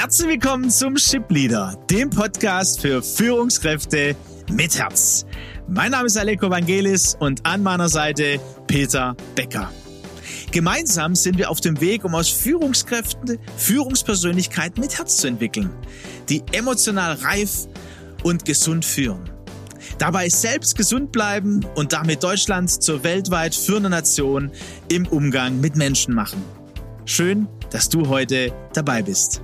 Herzlich willkommen zum Ship Leader, dem Podcast für Führungskräfte mit Herz. Mein Name ist Aleko Vangelis und an meiner Seite Peter Becker. Gemeinsam sind wir auf dem Weg, um aus Führungskräften Führungspersönlichkeiten mit Herz zu entwickeln, die emotional reif und gesund führen. Dabei selbst gesund bleiben und damit Deutschland zur weltweit führenden Nation im Umgang mit Menschen machen. Schön, dass du heute dabei bist.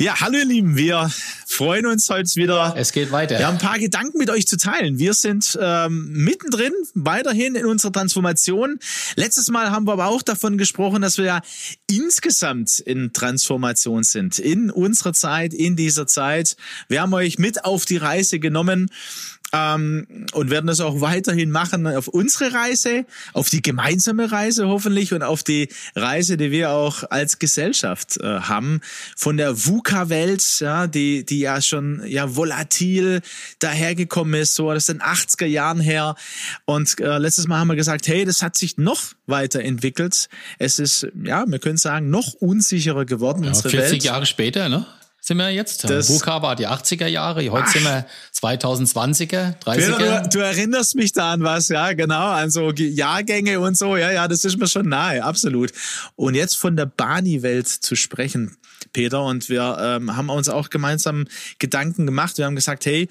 Ja, hallo ihr Lieben, wir freuen uns heute wieder. Es geht weiter. Wir haben ein paar Gedanken mit euch zu teilen. Wir sind ähm, mittendrin, weiterhin in unserer Transformation. Letztes Mal haben wir aber auch davon gesprochen, dass wir ja insgesamt in Transformation sind. In unserer Zeit, in dieser Zeit. Wir haben euch mit auf die Reise genommen ähm, und werden das auch weiterhin machen auf unsere Reise, auf die gemeinsame Reise hoffentlich und auf die Reise, die wir auch als Gesellschaft äh, haben von der VUCA-Welt, ja, die die ja schon ja volatil dahergekommen ist, so aus den 80er Jahren her. Und äh, letztes Mal haben wir gesagt, hey, das hat sich noch weiterentwickelt. Es ist ja, wir können sagen, noch unsicherer geworden. Ja, unsere 40 Welt. Jahre später, ne? Sind wir jetzt. Das Buka war die 80er Jahre, heute Ach. sind wir 2020er, 30er. Du, du, erinnerst mich da an was, ja, genau, an so Jahrgänge und so, ja, ja, das ist mir schon nahe, absolut. Und jetzt von der Bani-Welt zu sprechen, Peter, und wir ähm, haben uns auch gemeinsam Gedanken gemacht. Wir haben gesagt, hey,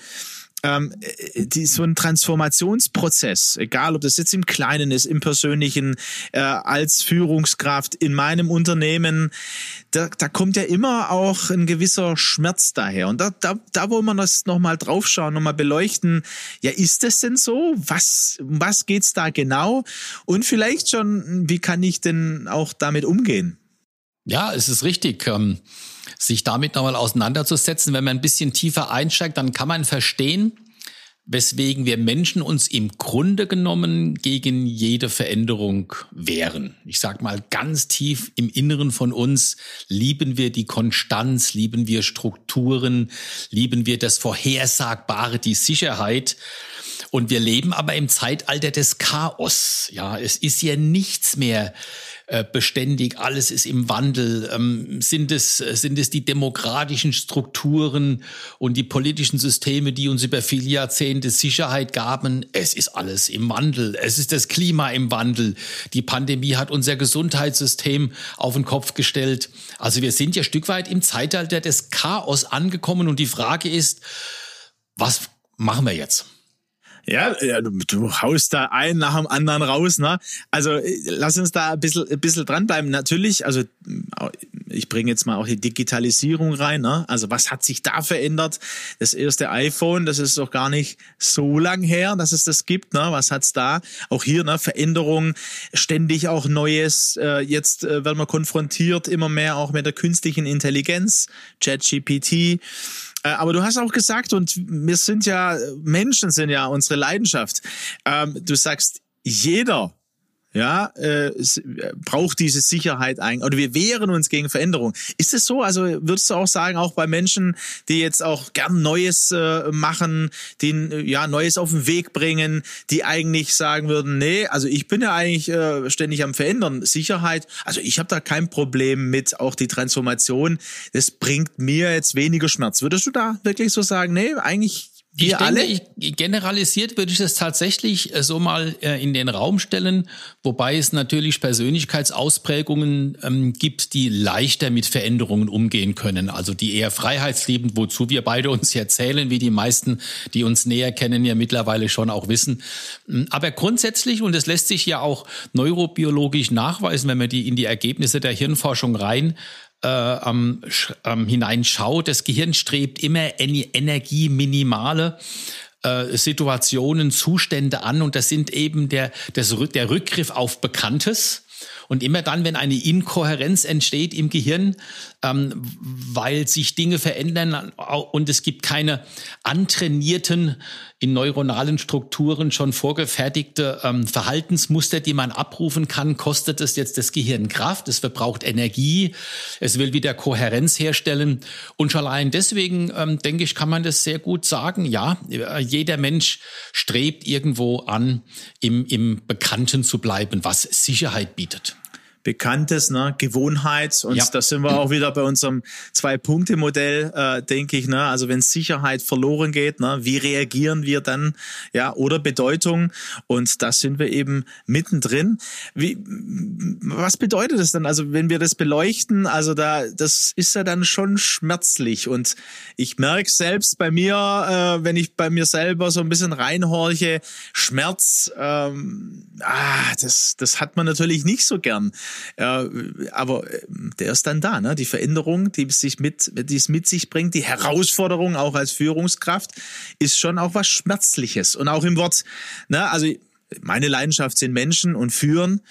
ähm, die, so ein Transformationsprozess, egal ob das jetzt im Kleinen ist, im Persönlichen, äh, als Führungskraft in meinem Unternehmen, da, da kommt ja immer auch ein gewisser Schmerz daher. Und da, da, da wollen wir das nochmal draufschauen, nochmal beleuchten. Ja, ist das denn so? Was, was geht's da genau? Und vielleicht schon, wie kann ich denn auch damit umgehen? Ja, es ist richtig. Ähm, sich damit nochmal auseinanderzusetzen. Wenn man ein bisschen tiefer einsteigt, dann kann man verstehen, weswegen wir Menschen uns im Grunde genommen gegen jede Veränderung wehren. Ich sag mal, ganz tief im Inneren von uns lieben wir die Konstanz, lieben wir Strukturen, lieben wir das Vorhersagbare, die Sicherheit. Und wir leben aber im Zeitalter des Chaos. Ja, es ist ja nichts mehr äh, beständig, alles ist im Wandel. Ähm, sind, es, sind es die demokratischen Strukturen und die politischen Systeme, die uns über viele Jahrzehnte Sicherheit gaben? Es ist alles im Wandel. Es ist das Klima im Wandel. Die Pandemie hat unser Gesundheitssystem auf den Kopf gestellt. Also wir sind ja Stück weit im Zeitalter des Chaos angekommen und die Frage ist, was machen wir jetzt? Ja, du, du haust da ein nach dem anderen raus. Ne? Also äh, lass uns da ein bisschen, ein bisschen dranbleiben. Natürlich, also ich bringe jetzt mal auch die Digitalisierung rein. Ne? Also was hat sich da verändert? Das erste iPhone, das ist doch gar nicht so lang her, dass es das gibt. Ne? Was hat's da? Auch hier ne Veränderung, ständig auch Neues. Äh, jetzt äh, werden wir konfrontiert immer mehr auch mit der künstlichen Intelligenz, ChatGPT. Äh, aber du hast auch gesagt, und wir sind ja, Menschen sind ja unsere Leidenschaft. Ähm, du sagst, jeder ja, äh, braucht diese Sicherheit eigentlich, oder wir wehren uns gegen Veränderung. Ist es so? Also würdest du auch sagen, auch bei Menschen, die jetzt auch gern Neues äh, machen, die äh, ja Neues auf den Weg bringen, die eigentlich sagen würden, nee, also ich bin ja eigentlich äh, ständig am Verändern. Sicherheit, also ich habe da kein Problem mit, auch die Transformation, das bringt mir jetzt weniger Schmerz. Würdest du da wirklich so sagen, nee, eigentlich wir ich denke, alle? Ich, generalisiert würde ich das tatsächlich äh, so mal äh, in den Raum stellen, wobei es natürlich Persönlichkeitsausprägungen ähm, gibt, die leichter mit Veränderungen umgehen können. Also die eher freiheitsliebend, wozu wir beide uns ja zählen, wie die meisten, die uns näher kennen, ja mittlerweile schon auch wissen. Ähm, aber grundsätzlich, und das lässt sich ja auch neurobiologisch nachweisen, wenn man die in die Ergebnisse der Hirnforschung rein äh, ähm, ähm, hineinschaut. Das Gehirn strebt immer energieminimale äh, Situationen, Zustände an und das sind eben der, das, der Rückgriff auf Bekanntes Und immer dann, wenn eine Inkohärenz entsteht im Gehirn, ähm, weil sich Dinge verändern und es gibt keine antrainierten in neuronalen Strukturen schon vorgefertigte ähm, Verhaltensmuster, die man abrufen kann, kostet es jetzt das Gehirn Kraft, es verbraucht Energie, es will wieder Kohärenz herstellen. Und schon allein deswegen, ähm, denke ich, kann man das sehr gut sagen. Ja, jeder Mensch strebt irgendwo an, im, im Bekannten zu bleiben, was Sicherheit bietet. Bekanntes, ne? Gewohnheit. Und ja. da sind wir auch wieder bei unserem Zwei-Punkte-Modell, äh, denke ich. Ne? Also wenn Sicherheit verloren geht, ne? wie reagieren wir dann? Ja, oder Bedeutung. Und da sind wir eben mittendrin. Wie, was bedeutet das dann? Also wenn wir das beleuchten, also da, das ist ja dann schon schmerzlich. Und ich merke selbst bei mir, äh, wenn ich bei mir selber so ein bisschen reinhorche, Schmerz, ähm, ah, das, das hat man natürlich nicht so gern. Äh, aber äh, der ist dann da, ne? Die Veränderung, die es sich mit, die es mit sich bringt, die Herausforderung auch als Führungskraft, ist schon auch was Schmerzliches. Und auch im Wort, ne? Also meine Leidenschaft sind Menschen und Führen.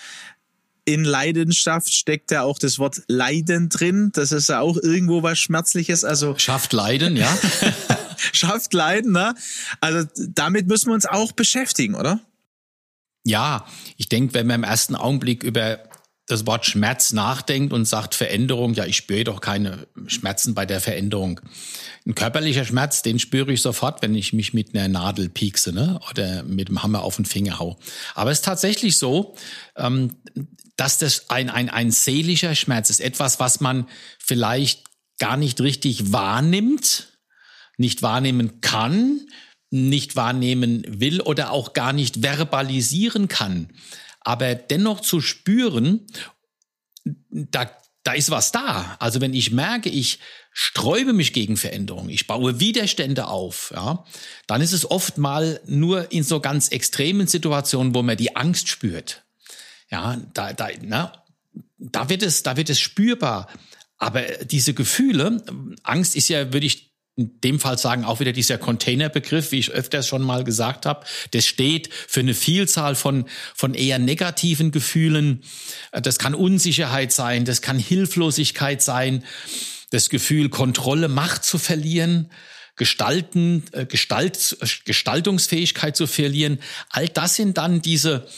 In Leidenschaft steckt ja auch das Wort Leiden drin. Das ist ja auch irgendwo was Schmerzliches. Also schafft Leiden, ja. schafft Leiden, ne? Also damit müssen wir uns auch beschäftigen, oder? Ja, ich denke, wenn man im ersten Augenblick über das Wort Schmerz nachdenkt und sagt Veränderung, ja, ich spüre doch keine Schmerzen bei der Veränderung. Ein körperlicher Schmerz, den spüre ich sofort, wenn ich mich mit einer Nadel piekse ne? oder mit dem Hammer auf den Finger hau. Aber es ist tatsächlich so, ähm, dass das ein, ein, ein seelischer Schmerz ist, etwas, was man vielleicht gar nicht richtig wahrnimmt, nicht wahrnehmen kann, nicht wahrnehmen will oder auch gar nicht verbalisieren kann aber dennoch zu spüren, da, da ist was da. Also wenn ich merke, ich sträube mich gegen Veränderungen, ich baue Widerstände auf, ja, dann ist es oft mal nur in so ganz extremen Situationen, wo man die Angst spürt. Ja, da, da, na, da wird es, da wird es spürbar. Aber diese Gefühle, Angst ist ja, würde ich in dem Fall sagen auch wieder dieser Containerbegriff, wie ich öfters schon mal gesagt habe, das steht für eine Vielzahl von, von eher negativen Gefühlen. Das kann Unsicherheit sein, das kann Hilflosigkeit sein, das Gefühl, Kontrolle, Macht zu verlieren, Gestalten, äh, Gestalt, Gestaltungsfähigkeit zu verlieren. All das sind dann diese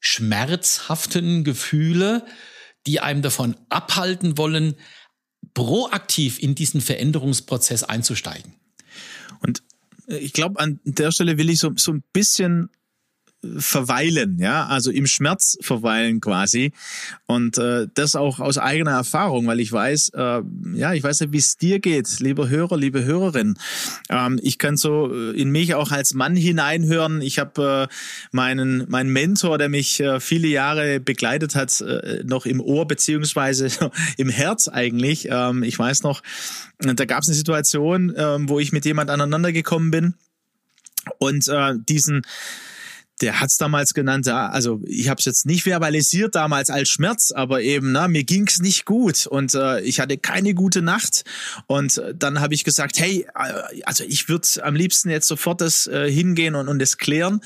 schmerzhaften Gefühle, die einem davon abhalten wollen, proaktiv in diesen Veränderungsprozess einzusteigen. Und ich glaube, an der Stelle will ich so, so ein bisschen verweilen, ja, also im Schmerz verweilen quasi und äh, das auch aus eigener Erfahrung, weil ich weiß, äh, ja, ich weiß ja, wie es dir geht, lieber Hörer, liebe Hörerin. Ähm, ich kann so äh, in mich auch als Mann hineinhören. Ich habe äh, meinen meinen Mentor, der mich äh, viele Jahre begleitet hat, äh, noch im Ohr beziehungsweise im Herz eigentlich. Ähm, ich weiß noch, da gab es eine Situation, äh, wo ich mit jemand aneinander gekommen bin und äh, diesen der hat's damals genannt, ja, also ich habe es jetzt nicht verbalisiert damals als Schmerz, aber eben, na, mir ging's nicht gut und äh, ich hatte keine gute Nacht. Und äh, dann habe ich gesagt, hey, äh, also ich würde am liebsten jetzt sofort das äh, hingehen und, und das klären.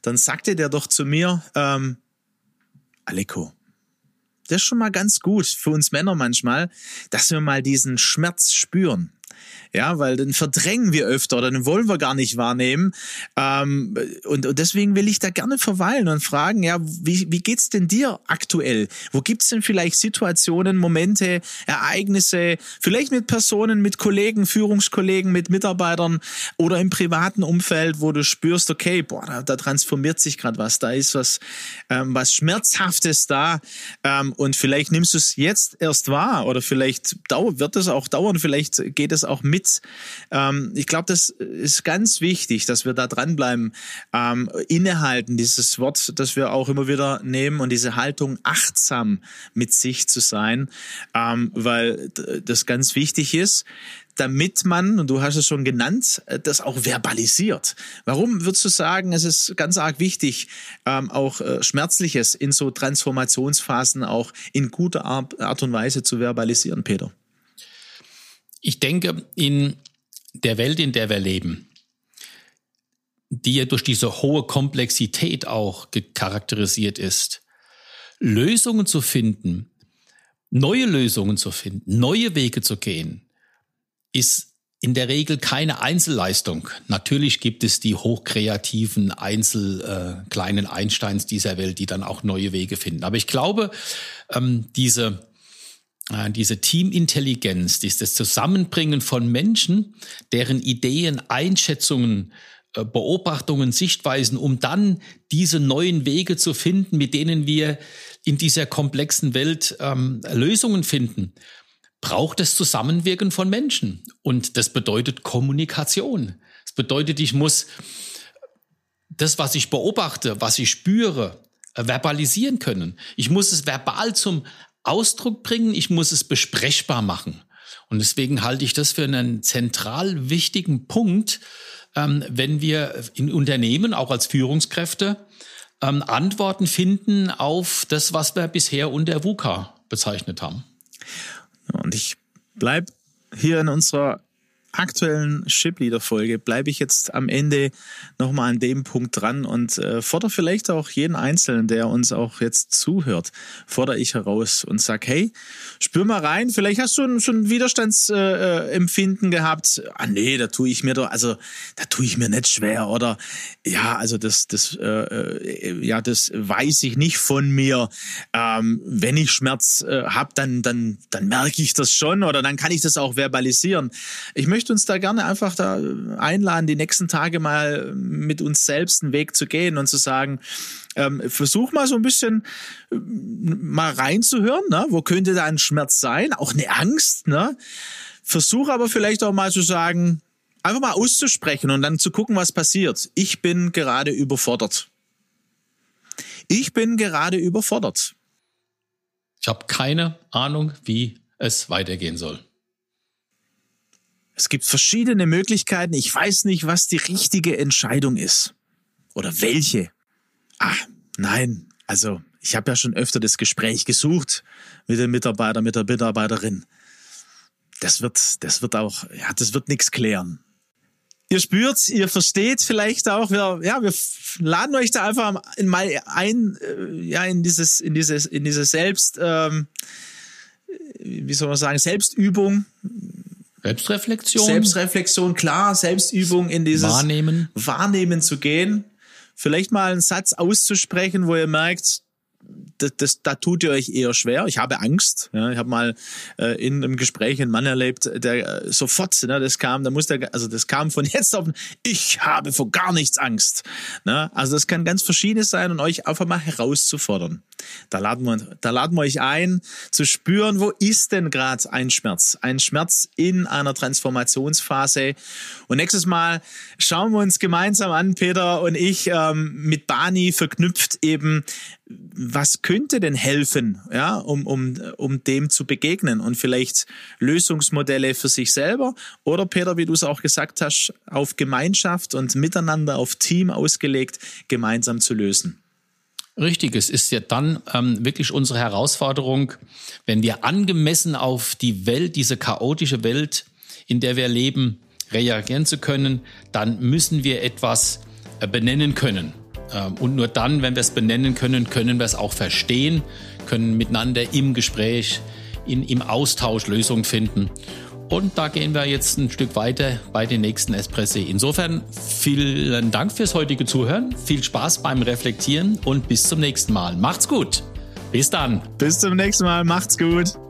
Dann sagte der doch zu mir, ähm, Aleko, das ist schon mal ganz gut für uns Männer manchmal, dass wir mal diesen Schmerz spüren. Ja, weil den verdrängen wir öfter oder den wollen wir gar nicht wahrnehmen. Ähm, und, und deswegen will ich da gerne verweilen und fragen, ja, wie, wie geht's denn dir aktuell? Wo gibt's denn vielleicht Situationen, Momente, Ereignisse, vielleicht mit Personen, mit Kollegen, Führungskollegen, mit Mitarbeitern oder im privaten Umfeld, wo du spürst, okay, boah, da, da transformiert sich gerade was, da ist was, ähm, was Schmerzhaftes da. Ähm, und vielleicht nimmst du es jetzt erst wahr oder vielleicht wird es auch dauern, vielleicht geht es auch mit. Ähm, ich glaube, das ist ganz wichtig, dass wir da dranbleiben, ähm, innehalten, dieses Wort, das wir auch immer wieder nehmen und diese Haltung achtsam mit sich zu sein, ähm, weil das ganz wichtig ist damit man, und du hast es schon genannt, äh, das auch verbalisiert. Warum würdest du sagen, es ist ganz arg wichtig, ähm, auch äh, Schmerzliches in so Transformationsphasen auch in guter Art und Weise zu verbalisieren, Peter? Ich denke, in der Welt, in der wir leben, die ja durch diese hohe Komplexität auch charakterisiert ist, Lösungen zu finden, neue Lösungen zu finden, neue Wege zu gehen, ist in der Regel keine Einzelleistung. Natürlich gibt es die hochkreativen Einzel äh, kleinen Einsteins dieser Welt, die dann auch neue Wege finden. Aber ich glaube, ähm, diese diese Teamintelligenz, dieses Zusammenbringen von Menschen, deren Ideen, Einschätzungen, äh, Beobachtungen, Sichtweisen, um dann diese neuen Wege zu finden, mit denen wir in dieser komplexen Welt ähm, Lösungen finden, braucht es Zusammenwirken von Menschen. Und das bedeutet Kommunikation. Das bedeutet, ich muss das, was ich beobachte, was ich spüre, äh, verbalisieren können. Ich muss es verbal zum Ausdruck bringen, ich muss es besprechbar machen. Und deswegen halte ich das für einen zentral wichtigen Punkt, ähm, wenn wir in Unternehmen, auch als Führungskräfte, ähm, Antworten finden auf das, was wir bisher unter VUCA bezeichnet haben. Und ich bleibe hier in unserer aktuellen Shipleader-Folge bleibe ich jetzt am Ende nochmal an dem Punkt dran und äh, fordere vielleicht auch jeden Einzelnen, der uns auch jetzt zuhört, fordere ich heraus und sag, hey, spür mal rein, vielleicht hast du ein, schon ein Widerstandsempfinden äh, gehabt. Ah nee, da tue ich mir doch, also da tue ich mir nicht schwer oder ja, also das, das, äh, äh, ja, das weiß ich nicht von mir. Ähm, wenn ich Schmerz äh, habe, dann, dann, dann merke ich das schon oder dann kann ich das auch verbalisieren. Ich möchte möchte uns da gerne einfach da einladen, die nächsten Tage mal mit uns selbst einen Weg zu gehen und zu sagen, ähm, versuch mal so ein bisschen äh, mal reinzuhören, ne? wo könnte da ein Schmerz sein, auch eine Angst, ne? Versuch aber vielleicht auch mal zu sagen, einfach mal auszusprechen und dann zu gucken, was passiert. Ich bin gerade überfordert. Ich bin gerade überfordert. Ich habe keine Ahnung, wie es weitergehen soll. Es gibt verschiedene Möglichkeiten. Ich weiß nicht, was die richtige Entscheidung ist. Oder welche. Ah, nein. Also, ich habe ja schon öfter das Gespräch gesucht mit dem Mitarbeiter, mit der Mitarbeiterin. Das wird, das wird auch, ja, das wird nichts klären. Ihr spürt, ihr versteht vielleicht auch, wir, ja, wir laden euch da einfach mal ein, äh, ja, in dieses, in dieses, in diese Selbst, ähm, wie soll man sagen, Selbstübung, Selbstreflexion. Selbstreflexion, klar, Selbstübung in dieses Wahrnehmen. Wahrnehmen zu gehen. Vielleicht mal einen Satz auszusprechen, wo ihr merkt, das, das, da tut ihr euch eher schwer. Ich habe Angst. Ja, ich habe mal äh, in einem Gespräch einen Mann erlebt, der äh, sofort, ne, das kam, da muss der, also das kam von jetzt auf, ich habe vor gar nichts Angst. Ne? Also das kann ganz verschiedenes sein und euch einfach mal herauszufordern. Da laden wir, da laden wir euch ein, zu spüren, wo ist denn gerade ein Schmerz? Ein Schmerz in einer Transformationsphase. Und nächstes Mal schauen wir uns gemeinsam an, Peter und ich, ähm, mit Bani verknüpft eben, was könnte denn helfen, ja, um, um, um dem zu begegnen und vielleicht Lösungsmodelle für sich selber oder Peter, wie du es auch gesagt hast, auf Gemeinschaft und Miteinander, auf Team ausgelegt, gemeinsam zu lösen. Richtig, es ist ja dann ähm, wirklich unsere Herausforderung, wenn wir angemessen auf die Welt, diese chaotische Welt, in der wir leben, reagieren zu können, dann müssen wir etwas äh, benennen können. Ähm, und nur dann, wenn wir es benennen können, können wir es auch verstehen, können miteinander im Gespräch, in, im Austausch Lösungen finden. Und da gehen wir jetzt ein Stück weiter bei den nächsten Espressi. Insofern vielen Dank fürs heutige Zuhören, viel Spaß beim Reflektieren und bis zum nächsten Mal. Macht's gut. Bis dann. Bis zum nächsten Mal. Macht's gut.